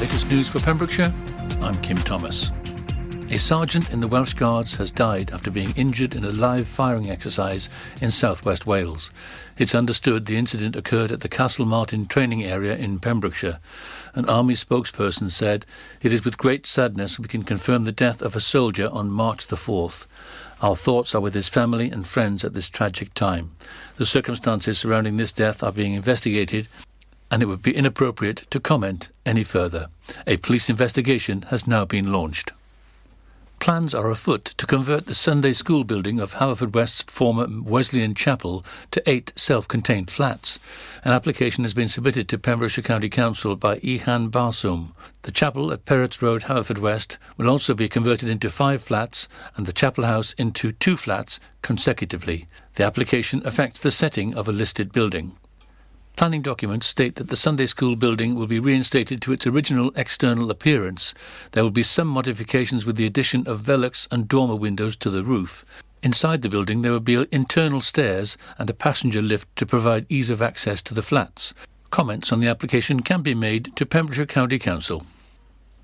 Latest news for Pembrokeshire, I'm Kim Thomas. A sergeant in the Welsh Guards has died after being injured in a live firing exercise in southwest Wales. It's understood the incident occurred at the Castlemartin training area in Pembrokeshire. An army spokesperson said, It is with great sadness we can confirm the death of a soldier on March the 4th. Our thoughts are with his family and friends at this tragic time. The circumstances surrounding this death are being investigated and it would be inappropriate to comment any further. A police investigation has now been launched. Plans are afoot to convert the Sunday school building of Haverfordwest's former Wesleyan Chapel to eight self-contained flats. An application has been submitted to Pembrokeshire County Council by Ihan Barsum. The chapel at Perrots Road, Haverfordwest, will also be converted into five flats and the chapel house into two flats consecutively. The application affects the setting of a listed building. Planning documents state that the Sunday school building will be reinstated to its original external appearance. There will be some modifications with the addition of velux and dormer windows to the roof. Inside the building there will be internal stairs and a passenger lift to provide ease of access to the flats. Comments on the application can be made to Pembrokeshire County Council.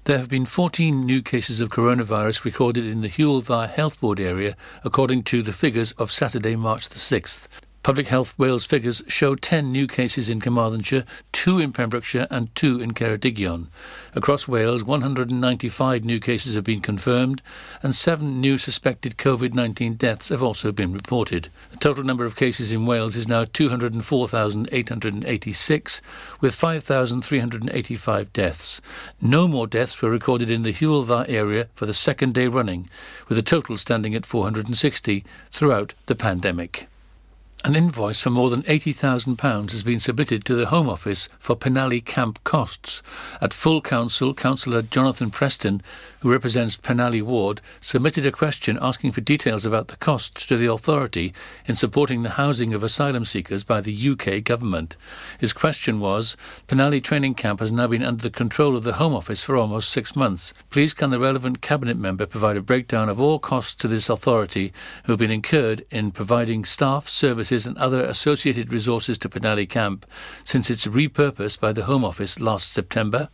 There have been 14 new cases of coronavirus recorded in the Hywel Dda Health Board area, according to the figures of Saturday, March the 6th. Public Health Wales figures show 10 new cases in Carmarthenshire, 2 in Pembrokeshire and 2 in Ceredigion. Across Wales, 195 new cases have been confirmed and 7 new suspected COVID-19 deaths have also been reported. The total number of cases in Wales is now 204,886 with 5,385 deaths. No more deaths were recorded in the Hywel Dda area for the second day running, with the total standing at 460 throughout the pandemic. An invoice for more than £80,000 has been submitted to the Home Office for Penally camp costs. At full council, Councillor Jonathan Preston, who represents Penally Ward, submitted a question asking for details about the costs to the authority in supporting the housing of asylum seekers by the UK government. His question was Penally training camp has now been under the control of the Home Office for almost six months. Please can the relevant Cabinet member provide a breakdown of all costs to this authority who have been incurred in providing staff, services, and other associated resources to Penally Camp since its repurposed by the Home Office last September.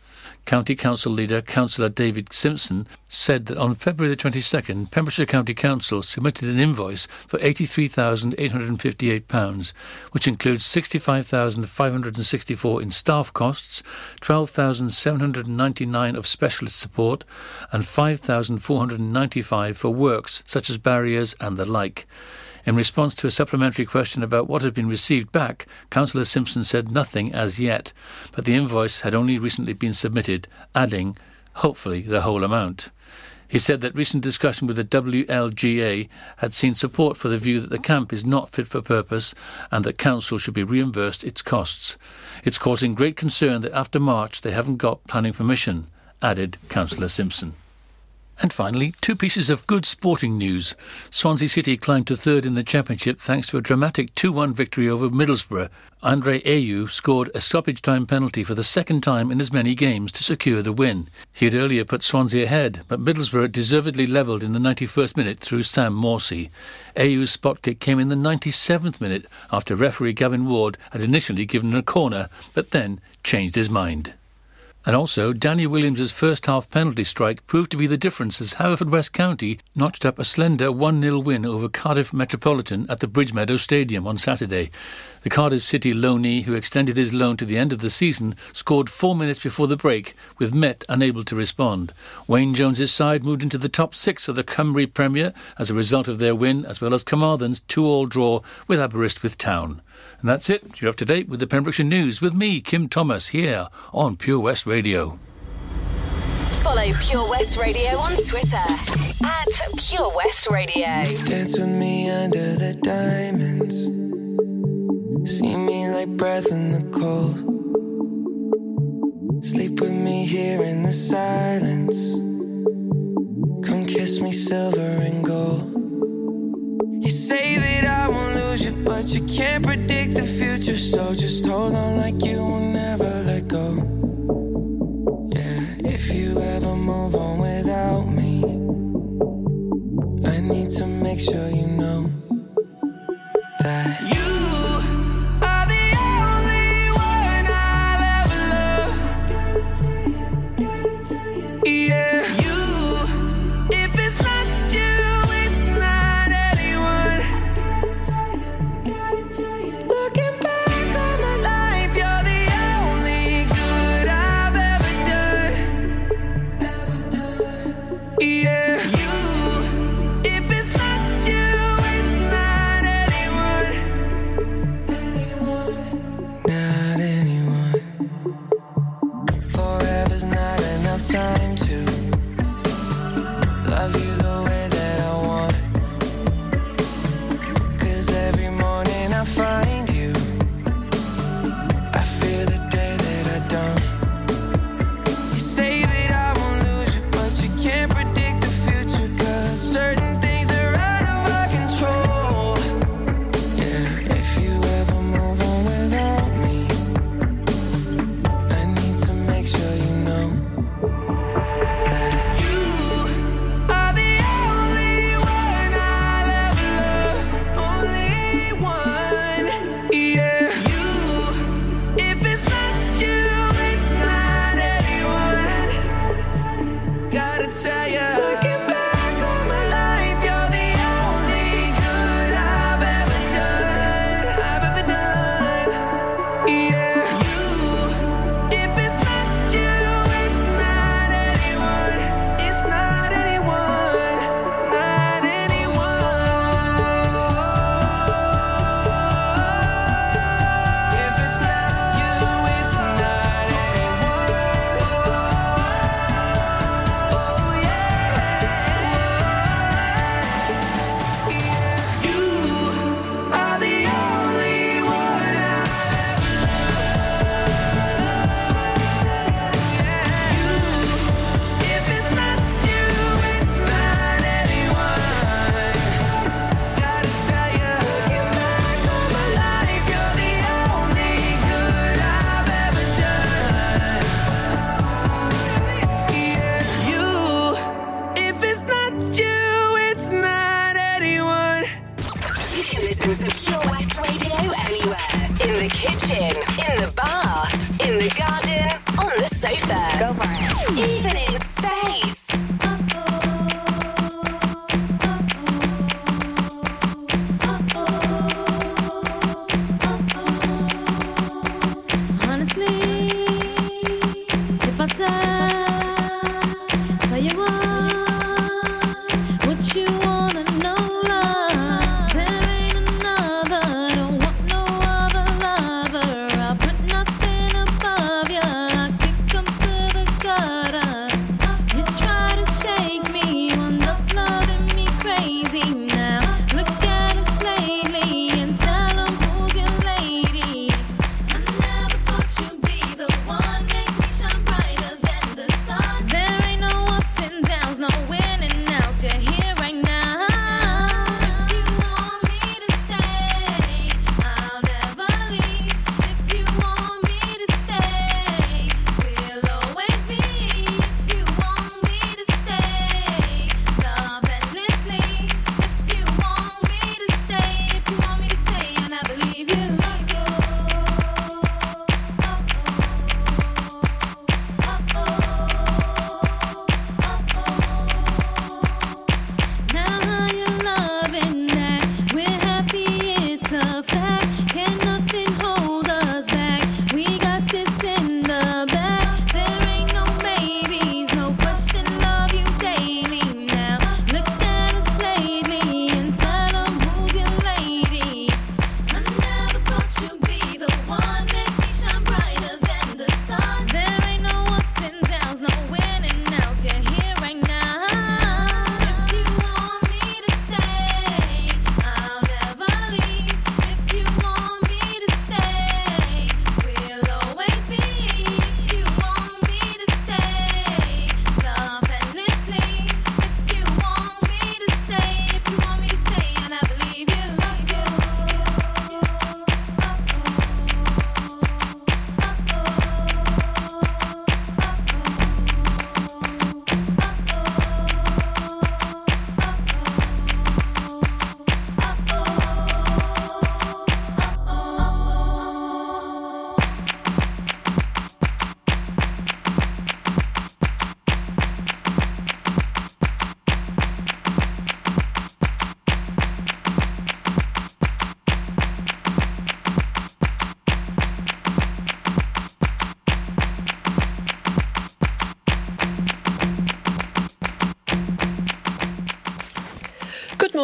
County Council leader Councillor David Simpson said that on February the 22nd, Pembrokeshire County Council submitted an invoice for £83,858, which includes £65,564 in staff costs, 12,799 of specialist support, and 5,495 for works such as barriers and the like. In response to a supplementary question about what had been received back, Councillor Simpson said nothing as yet, but the invoice had only recently been submitted, adding, hopefully, the whole amount. He said that recent discussion with the WLGA had seen support for the view that the camp is not fit for purpose and that council should be reimbursed its costs. It's causing great concern that after March they haven't got planning permission, added Councillor Simpson. And finally, two pieces of good sporting news. Swansea City climbed to third in the Championship thanks to a dramatic 2 1 victory over Middlesbrough. Andre Ayew scored a stoppage time penalty for the second time in as many games to secure the win. He had earlier put Swansea ahead, but Middlesbrough deservedly levelled in the 91st minute through Sam Morsy. Ayew's spot kick came in the 97th minute after referee Gavin Ward had initially given a corner, but then changed his mind. And also, Danny Williams' first half penalty strike proved to be the difference as Haverfordwest County notched up a slender 1 0 win over Cardiff Metropolitan at the Bridgemeadow Stadium on Saturday. The Cardiff City loanee, who extended his loan to the end of the season, scored four minutes before the break, with Met unable to respond. Wayne Jones's side moved into the top six of the Cymru Premier as a result of their win, as well as Carmarthen's two-all draw with Aberystwyth Town. And that's it. You're up to date with the Pembrokeshire News with me, Kim Thomas, here on Pure West Radio. Follow Pure West Radio on Twitter at Pure West Radio. Dance with me under the diamonds. See me like breath in the cold. Sleep with me here in the silence. Come kiss me silver and gold. You say that I won't lose you, but you can't predict the future. So just hold on like you will never let go. You ever move on without me, I need to make sure you know that you.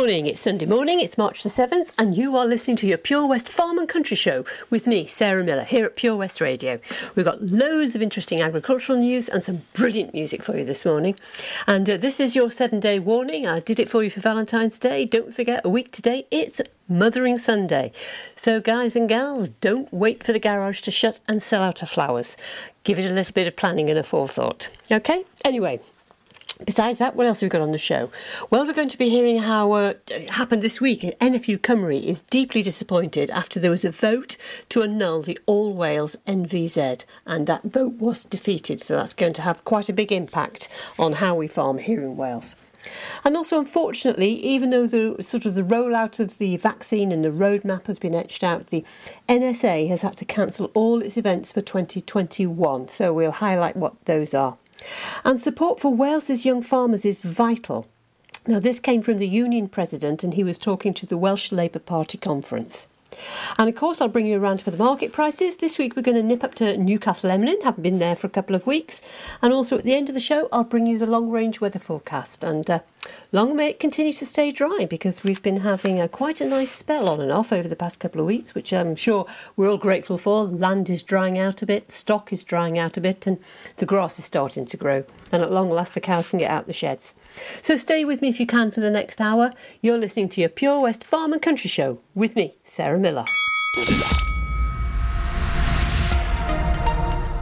Morning. It's Sunday morning, it's March the 7th, and you are listening to your Pure West Farm and Country Show with me, Sarah Miller, here at Pure West Radio. We've got loads of interesting agricultural news and some brilliant music for you this morning. And uh, this is your seven day warning. I did it for you for Valentine's Day. Don't forget, a week today, it's Mothering Sunday. So, guys and gals, don't wait for the garage to shut and sell out of flowers. Give it a little bit of planning and a forethought. Okay? Anyway, Besides that, what else have we got on the show? Well, we're going to be hearing how uh, happened this week. NFU Cymru is deeply disappointed after there was a vote to annul the All Wales NVZ, and that vote was defeated. So that's going to have quite a big impact on how we farm here in Wales. And also, unfortunately, even though the sort of the rollout of the vaccine and the roadmap has been etched out, the NSA has had to cancel all its events for 2021. So we'll highlight what those are. And support for Wales's young farmers is vital. Now, this came from the union president, and he was talking to the Welsh Labour Party conference. And of course, I'll bring you around for the market prices. This week, we're going to nip up to Newcastle Emlyn, haven't been there for a couple of weeks. And also at the end of the show, I'll bring you the long range weather forecast. And uh, long may it continue to stay dry because we've been having a, quite a nice spell on and off over the past couple of weeks, which I'm sure we're all grateful for. Land is drying out a bit, stock is drying out a bit, and the grass is starting to grow. And at long last, the cows can get out the sheds. So stay with me if you can for the next hour. You're listening to your Pure West Farm and Country Show with me, Sarah Miller.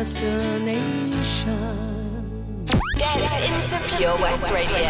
destination. Get into Pure West Radio.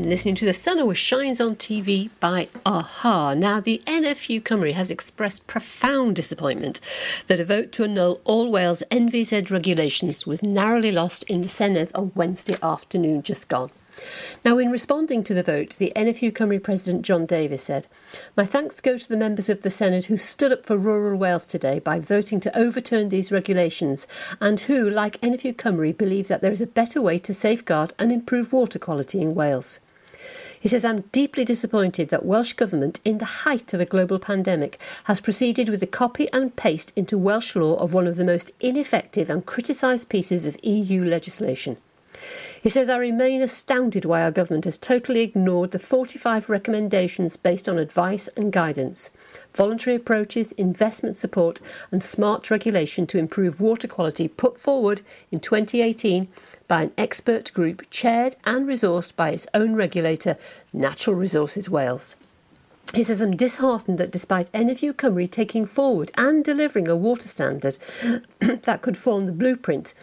Been listening to The Sun Always Shines on TV by a-ha. Now, the NFU Cymru has expressed profound disappointment that a vote to annul all Wales NVZ regulations was narrowly lost in the Senedd on Wednesday afternoon just gone. Now, in responding to the vote, the NFU Cymru President John Davies said, My thanks go to the members of the Senedd who stood up for rural Wales today by voting to overturn these regulations and who, like NFU Cymru, believe that there is a better way to safeguard and improve water quality in Wales. He says, I'm deeply disappointed that Welsh Government, in the height of a global pandemic, has proceeded with the copy and paste into Welsh law of one of the most ineffective and criticised pieces of EU legislation. He says, I remain astounded why our government has totally ignored the 45 recommendations based on advice and guidance, voluntary approaches, investment support, and smart regulation to improve water quality put forward in 2018 by an expert group chaired and resourced by its own regulator, Natural Resources Wales. He says, I'm disheartened that despite NFU Cymru taking forward and delivering a water standard that could form the blueprint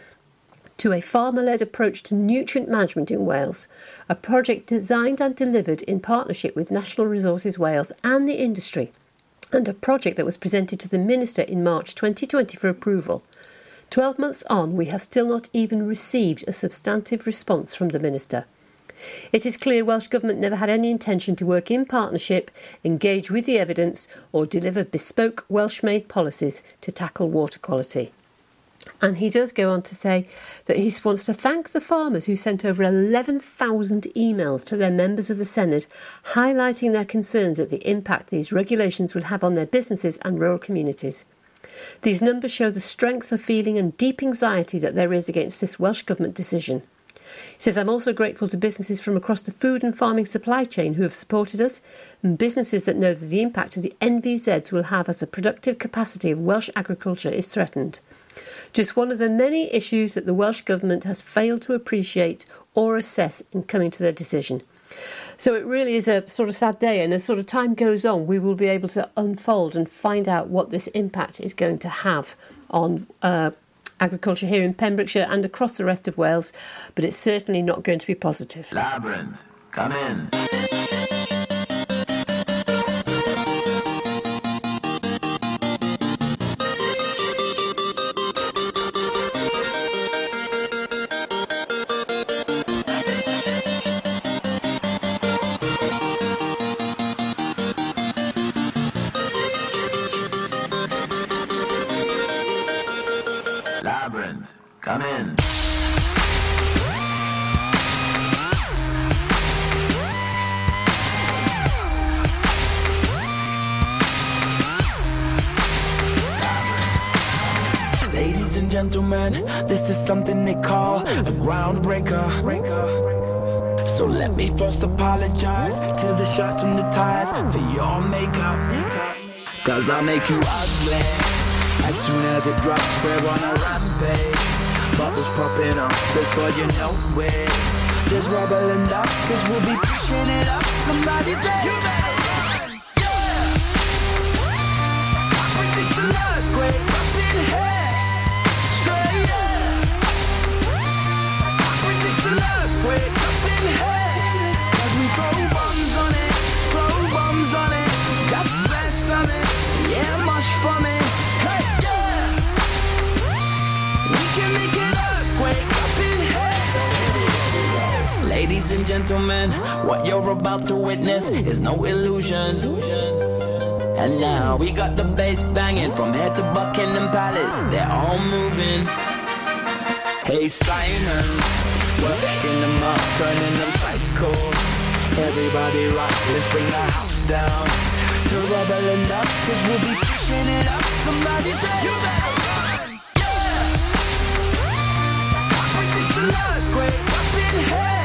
to a farmer led approach to nutrient management in Wales, a project designed and delivered in partnership with National Resources Wales and the industry, and a project that was presented to the Minister in March 2020 for approval. 12 months on, we have still not even received a substantive response from the Minister. It is clear Welsh Government never had any intention to work in partnership, engage with the evidence, or deliver bespoke Welsh made policies to tackle water quality. And he does go on to say that he wants to thank the farmers who sent over 11,000 emails to their members of the Senedd, highlighting their concerns at the impact these regulations will have on their businesses and rural communities. These numbers show the strength of feeling and deep anxiety that there is against this Welsh Government decision. He says, I'm also grateful to businesses from across the food and farming supply chain who have supported us, and businesses that know that the impact of the NVZs will have as the productive capacity of Welsh agriculture is threatened. Just one of the many issues that the Welsh Government has failed to appreciate or assess in coming to their decision. So it really is a sort of sad day, and as sort of time goes on, we will be able to unfold and find out what this impact is going to have on uh, agriculture here in Pembrokeshire and across the rest of Wales, but it's certainly not going to be positive. Labrinth, come in. This is something they call a groundbreaker. So let me first apologize to the shirts and the ties for your makeup. Cause I make you ugly. As soon as it drops, we're on a rampage. Bubbles popping up before you know it. There's rubble dust, cause we'll be pushing it up. Somebody say, Ladies and gentlemen, what you're about to witness is no illusion. And now we got the bass banging from head to Buckingham Palace. They're all moving. Hey Simon, working them up, turning them psycho. Everybody rock, let's bring the house down to and cause we'll be pushing it up. Somebody say, You better run! Yeah! I predict an earthquake up in here.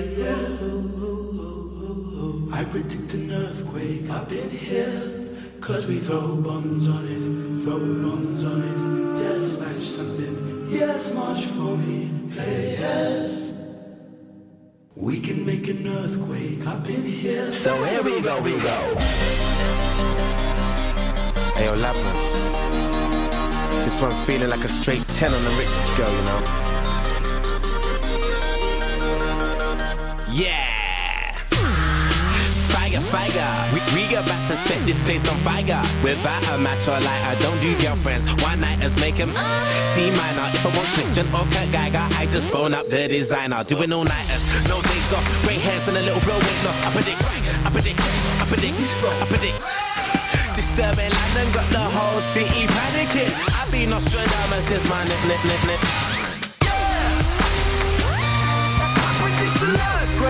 Yeah. I predict an earthquake. Up in here. Cause we throw bombs on it, throw bombs on it. Just smash something, yes, march for me, hey, yes. We can make an earthquake up in here. So here we go, we go. Hey, yo, Labman. This one's feeling like a straight 10 on the Richter scale, you know? Yeah! Fire, fire. We, we about to set this place on fire. Without a match or light, I don't do girlfriends. One nighters make them C minor. If I want Christian or Kurt Geiger, I just phone up the designer. Doing all nighters, no days off. Grey hairs and a little bro weight loss. I predict, I predict, I predict, I predict. Disturbing London got the whole city panicking. I be Nostradamus, this my nip, nip, nip, nip. You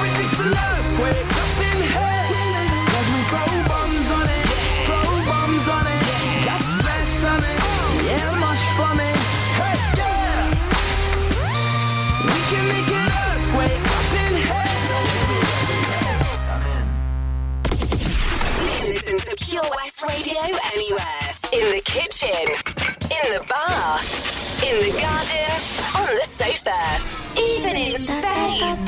can make an earthquake. Up in. Cause we throw bombs on it. Out, wake up and head We can listen to Pure West Radio anywhere. In the kitchen, in the bath, in the garden, on the sofa, even in space.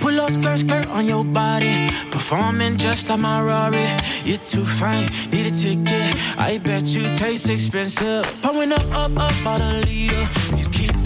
Pull up skirt, skirt on your body. Performing just like my Rari. You're too fine, need a ticket. I bet you taste expensive. Pouring up, up, up, about a liter.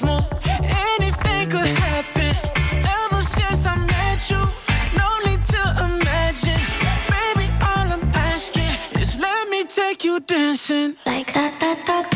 best. Anything could happen. Ever since I met you, no need to imagine. Baby, all I'm asking is let me take you dancing. Like da da da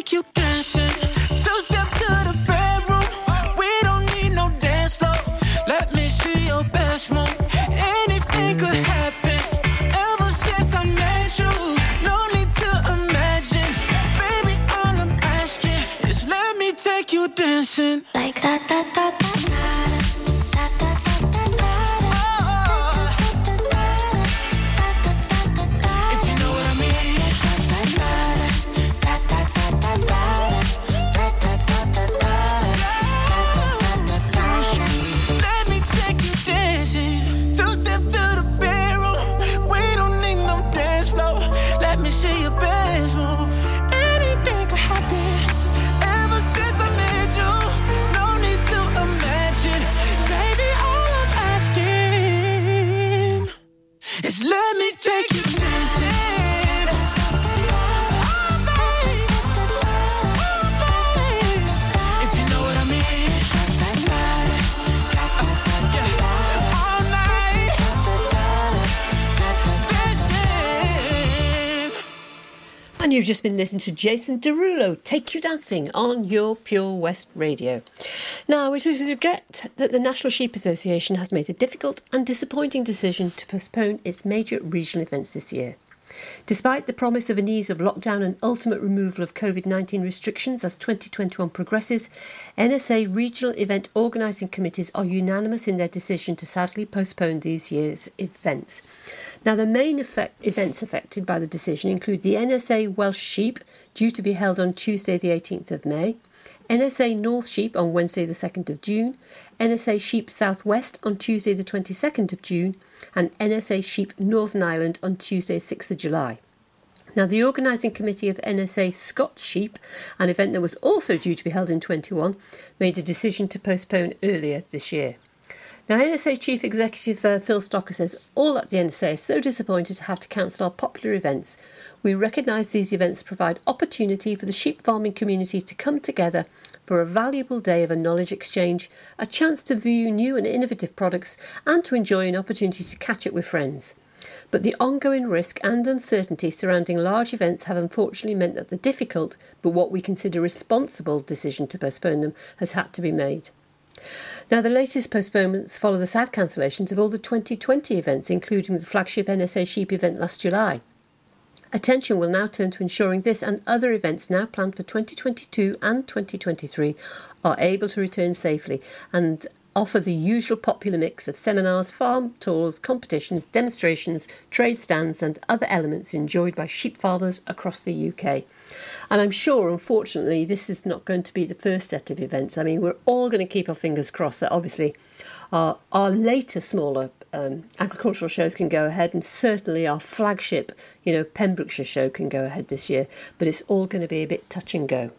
Let me take you dancing. And you've just been listening to Jason Derulo, Take You Dancing on your Pure West Radio. Now, it is with regret that the National Sheep Association has made a difficult and disappointing decision to postpone its major regional events this year. Despite the promise of an ease of lockdown and ultimate removal of COVID 19 restrictions as 2021 progresses, NSA regional event organising committees are unanimous in their decision to sadly postpone these year's events. Now, the main effect, events affected by the decision include the NSA Welsh Sheep, due to be held on Tuesday, the 18th of May. NSA North Sheep on Wednesday the 2nd of June, NSA Sheep Southwest on Tuesday the 22nd of June, and NSA Sheep Northern Ireland on Tuesday 6th of July. Now, the organising committee of NSA Scot Sheep, an event that was also due to be held in 21, made the decision to postpone earlier this year. Now, NSA Chief Executive uh, Phil Stocker says all at the NSA are so disappointed to have to cancel our popular events. We recognise these events provide opportunity for the sheep farming community to come together for a valuable day of a knowledge exchange, a chance to view new and innovative products, and to enjoy an opportunity to catch up with friends. But the ongoing risk and uncertainty surrounding large events have unfortunately meant that the difficult, but what we consider responsible decision to postpone them has had to be made. Now, the latest postponements follow the sad cancellations of all the 2020 events, including the flagship NSA Sheep event last July. Attention will now turn to ensuring this and other events now planned for 2022 and 2023 are able to return safely and offer the usual popular mix of seminars, farm tours, competitions, demonstrations, trade stands, and other elements enjoyed by sheep farmers across the UK. And I'm sure, unfortunately, this is not going to be the first set of events. I mean, we're all going to keep our fingers crossed that obviously our, our later, smaller um, agricultural shows can go ahead, and certainly our flagship, you know, Pembrokeshire show can go ahead this year. But it's all going to be a bit touch and go.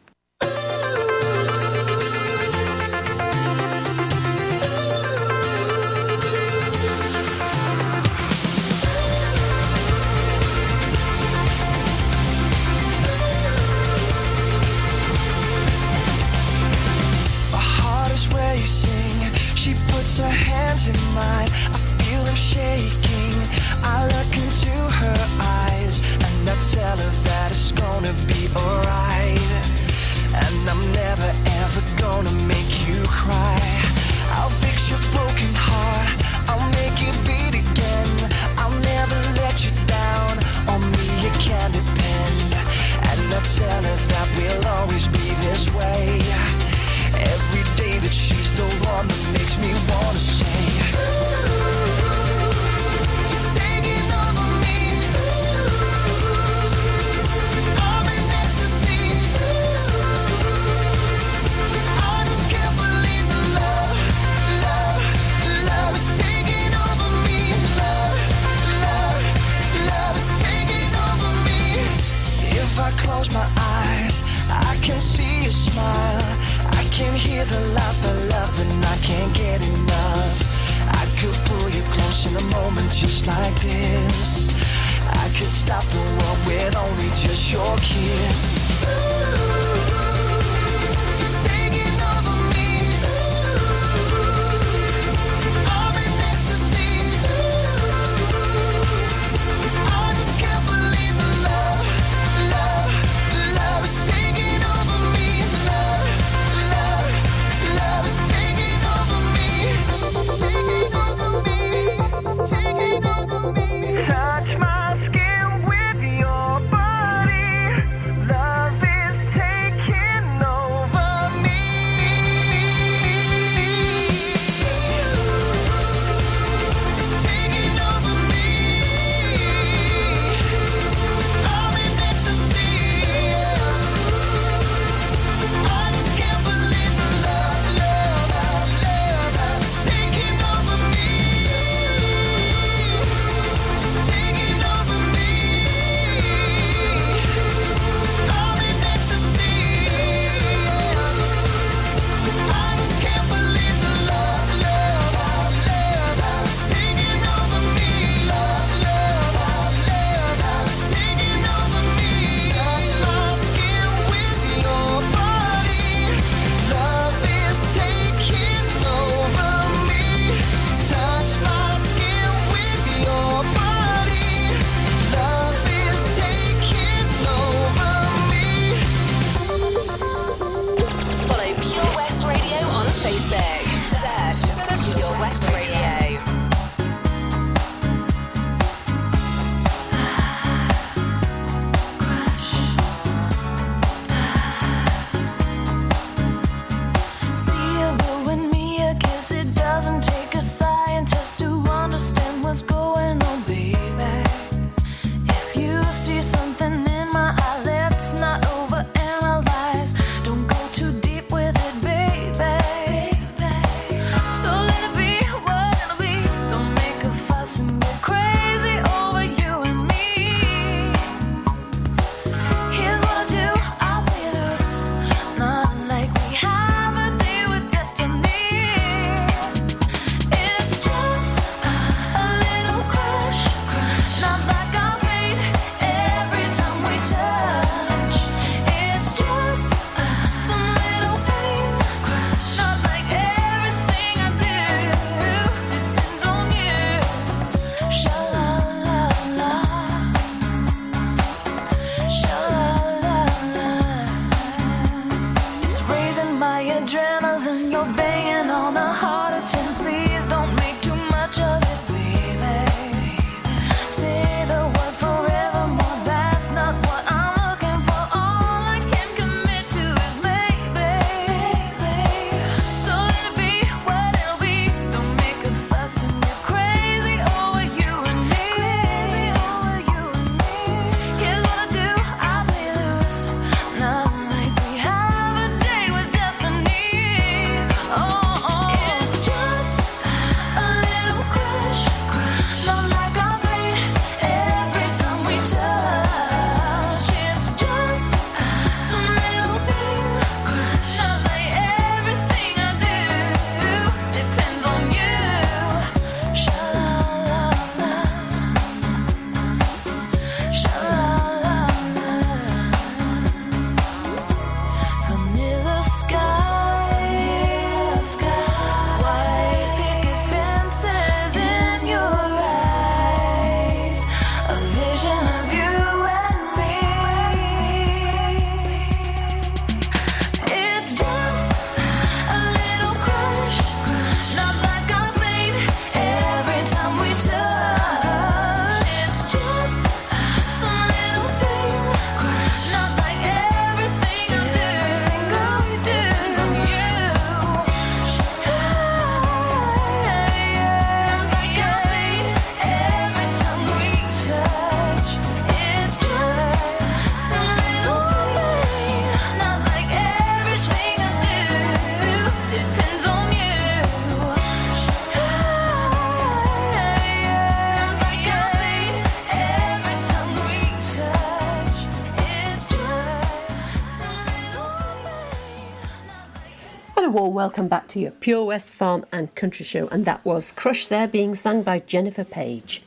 Welcome back to your Pure West Farm and Country Show, and that was Crush There being sung by Jennifer Paige.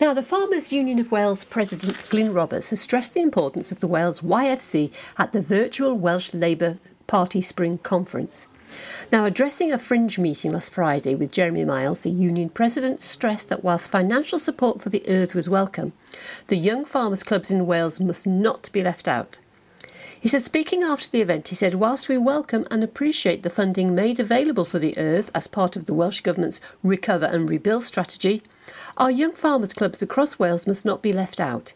Now, the Farmers Union of Wales President Glyn Roberts has stressed the importance of the Wales YFC at the virtual Welsh Labour Party Spring Conference. Now, addressing a fringe meeting last Friday with Jeremy Miles, the union president stressed that whilst financial support for the Urdd was welcome, the young farmers' clubs in Wales must not be left out. He said, speaking after the event, he said, whilst we welcome and appreciate the funding made available for the Urdd as part of the Welsh Government's Recover and Rebuild strategy, our young farmers' clubs across Wales must not be left out.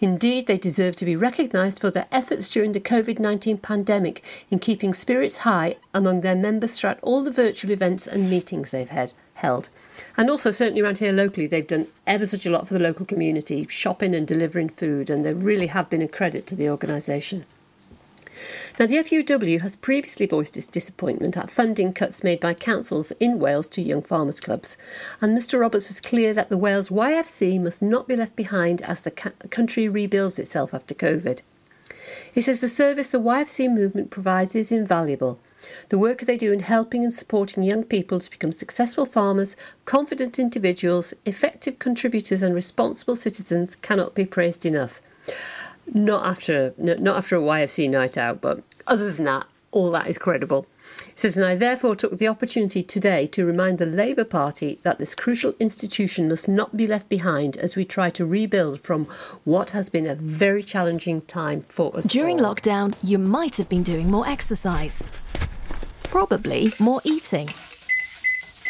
Indeed, they deserve to be recognised for their efforts during the COVID 19 pandemic in keeping spirits high among their members throughout all the virtual events and meetings they've had, held. And also, certainly around here locally, they've done ever such a lot for the local community, shopping and delivering food, and they really have been a credit to the organisation. Now, the FUW has previously voiced its disappointment at funding cuts made by councils in Wales to young farmers' clubs, and Mr Roberts was clear that the Wales YFC must not be left behind as the ca- country rebuilds itself after COVID. He says the service the YFC movement provides is invaluable. The work they do in helping and supporting young people to become successful farmers, confident individuals, effective contributors, and responsible citizens cannot be praised enough not after not after a YFC night out, but other than that, all that is credible. Says, and I therefore took the opportunity today to remind the Labour Party that this crucial institution must not be left behind as we try to rebuild from what has been a very challenging time for us. During all. lockdown, you might have been doing more exercise, probably more eating.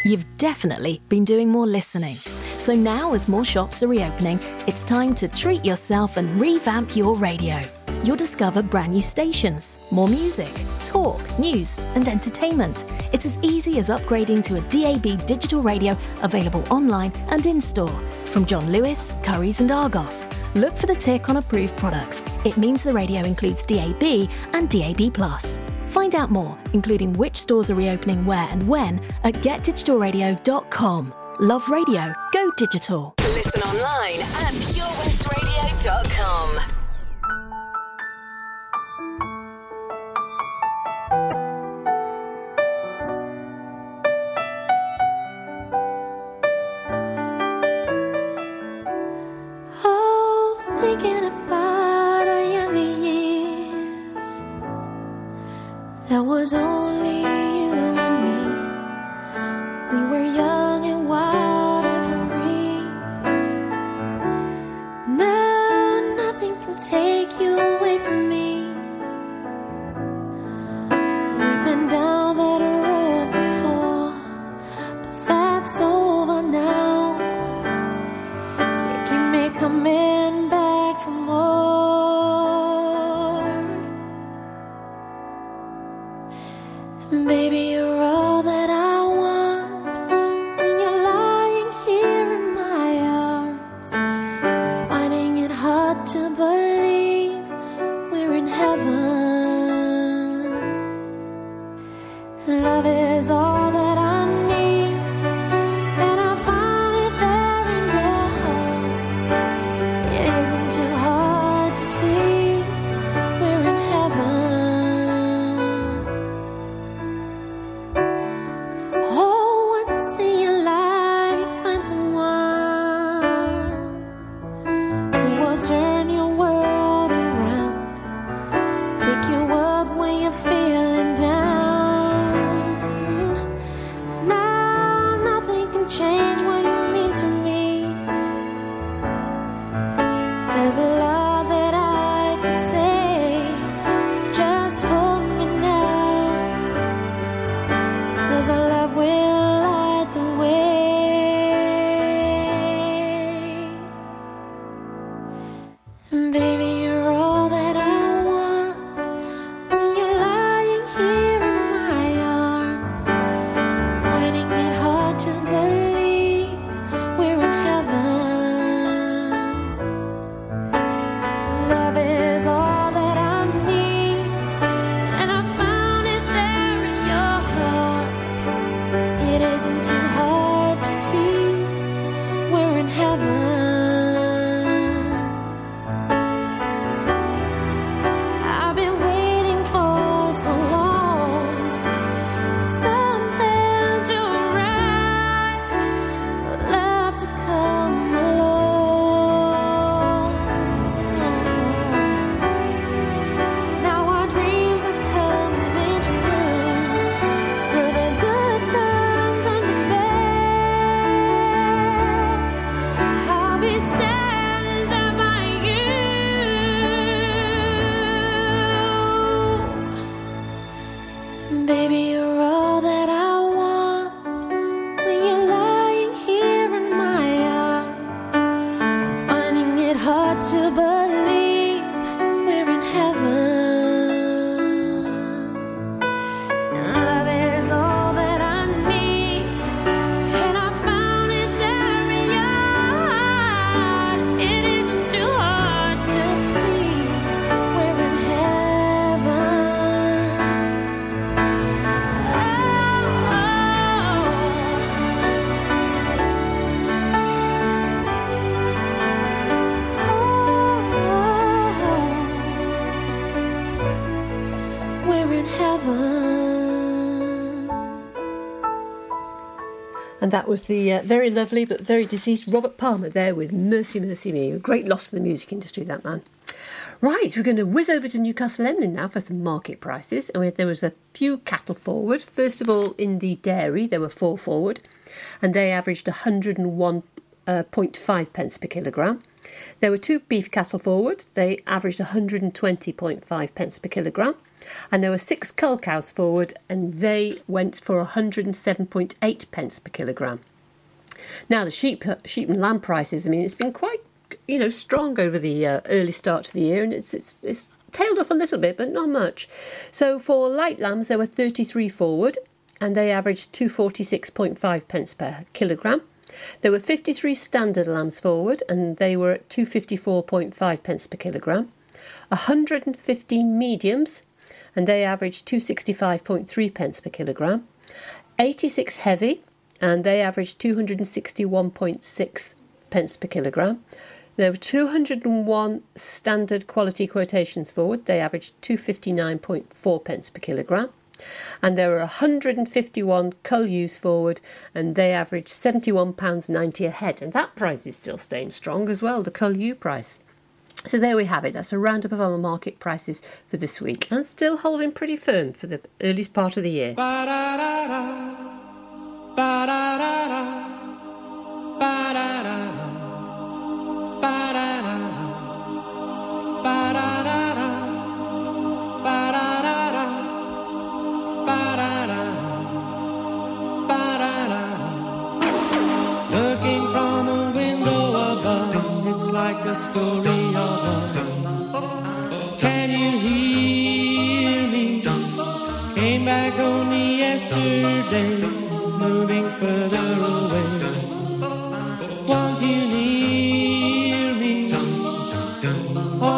You've definitely been doing more listening. So now, as more shops are reopening, it's time to treat yourself and revamp your radio. You'll discover brand new stations, more music, talk, news, and entertainment. It's as easy as upgrading to a DAB digital radio available online and in store. From John Lewis, Curry's, and Argos. Look for the tick on approved products. It means the radio includes DAB and DAB. Find out more, including which stores are reopening where and when, at getdigitalradio.com. Love radio, go digital. Listen online at purewestradio.com. There was only And that was the uh, very lovely but very deceased Robert Palmer there with Mercy, Mercy Me. A great loss to the music industry, that man. Right, we're going to whiz over to Newcastle Emlyn now for some market prices. And we, there was a few cattle forward. First of all, in the dairy, there were four forward, and they averaged 101.5 uh, pence per kilogram. There were two beef cattle forward. They averaged 120.5 pence per kilogram. And there were six cull cows forward, and they went for 107.8 pence per kilogram. Now the sheep, sheep and lamb prices. I mean, it's been quite, you know, strong over the uh, early start to the year, and it's it's it's tailed off a little bit, but not much. So for light lambs, there were 33 forward, and they averaged 246.5 pence per kilogram. There were 53 standard lambs forward, and they were at 254.5 pence per kilogram. 115 mediums, and they averaged 265.3 pence per kilogram. 86 heavy, and they averaged 261.6 pence per kilogram. There were 201 standard quality quotations forward. They averaged 259.4 pence per kilogram. And there were 151 cull ewes forward, and they averaged £71.90 a head. And that price is still staying strong as well, the cull price. So there we have it. That's a roundup of our market prices for this week, and still holding pretty firm for the earliest part of the year. Looking from a window above, it's like a story yesterday, moving further away. Won't you near me? All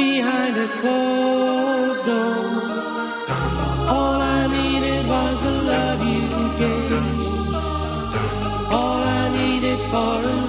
behind a closed door. All I needed was the love you gave. All I needed for another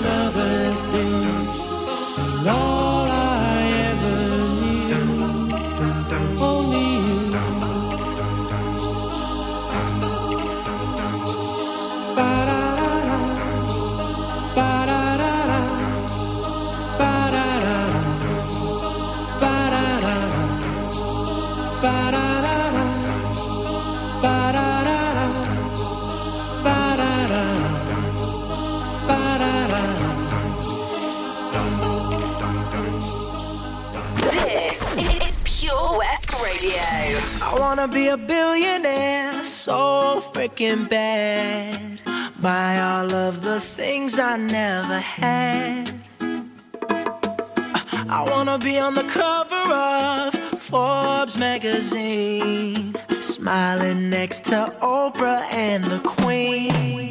wanna be a billionaire so freaking bad. Buy all of the things I never had. I wanna be on the cover of Forbes magazine, smiling next to Oprah and the Queen.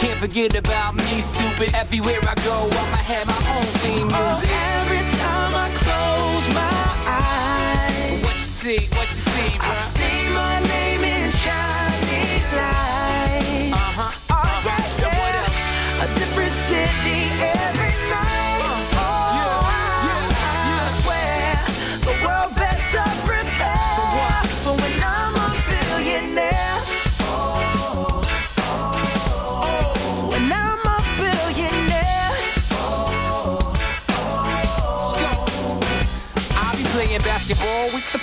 can't forget about me, stupid. Everywhere I go, I'ma have my own theme music. Oh, every time I close my eyes, What you see? What you see, bro? I see my name in shining lights.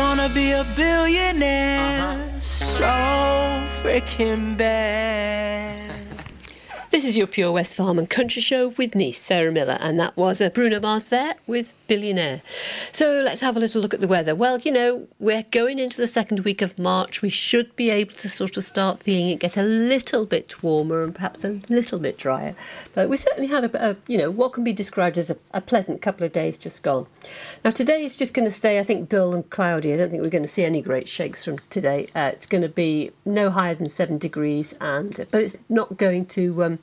wanna be a billionaire uh-huh. so freaking bad. This is your Pure West Farm and Country Show with me, Sarah Miller, and that was a Bruno Mars there with Billionaire. So let's have a little look at the weather. Well, you know, we're going into the second week of March. We should be able to sort of start feeling it get a little bit warmer and perhaps a little bit drier. But we certainly had a, a you know, what can be described as a, a pleasant couple of days just gone. Now, today is just going to stay, I think, dull and cloudy. I don't think we're going to see any great shakes from today. Uh, it's going to be no higher than seven degrees, and but it's not going to. Um,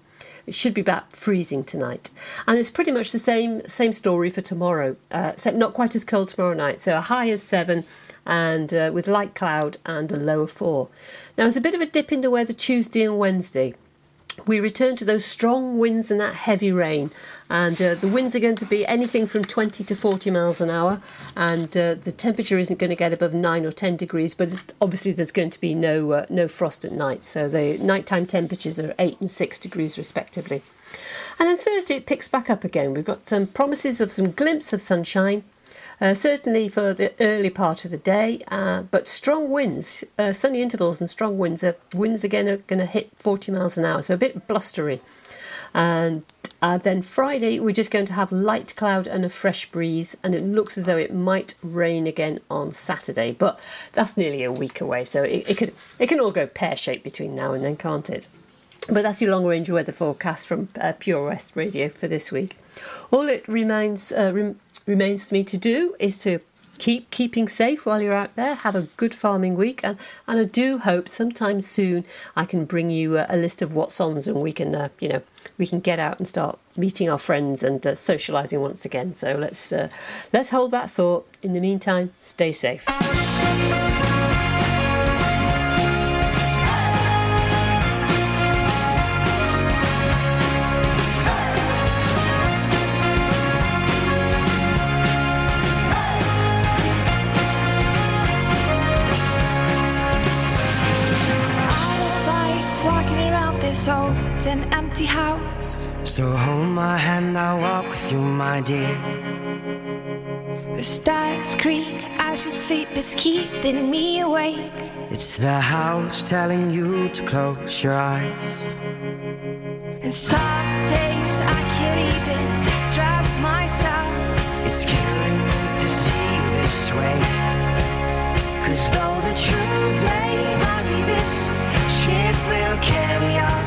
it should be about freezing tonight, and it's pretty much the same same story for tomorrow, uh, except not quite as cold tomorrow night. So a high of seven, and uh, with light cloud and a low of four. Now it's a bit of a dip in the weather Tuesday and Wednesday. We return to those strong winds and that heavy rain, and uh, the winds are going to be anything from 20 to 40 miles an hour, and uh, the temperature isn't going to get above 9 or 10 degrees, but obviously there's going to be no uh, no frost at night, so the nighttime temperatures are 8 and 6 degrees respectively. And then Thursday it picks back up again. We've got some promises of some glimpse of sunshine, uh, certainly for the early part of the day, uh, but strong winds, uh, sunny intervals and strong winds. Uh, winds again are going to hit 40 miles an hour, so a bit blustery. And uh, then Friday, we're just going to have light cloud and a fresh breeze, and it looks as though it might rain again on Saturday, but that's nearly a week away, so it, it could it can all go pear shaped between now and then, can't it? But that's your long range weather forecast from uh, Pure West Radio for this week. All it remains uh, rem- remains for me to do is to keep keeping safe while you're out there. Have a good farming week, and, and I do hope sometime soon I can bring you a, a list of what's ons, and we can uh, you know we can get out and start meeting our friends and uh, socialising once again. So let's uh, let's hold that thought. In the meantime, stay safe. So hold my hand, I'll walk with you, my dear. The stars creak as you sleep, it's keeping me awake. It's the house telling you to close your eyes. And some days I can't even trust myself. It's killing me to see this way. Cause though the truth may vary, this ship will carry our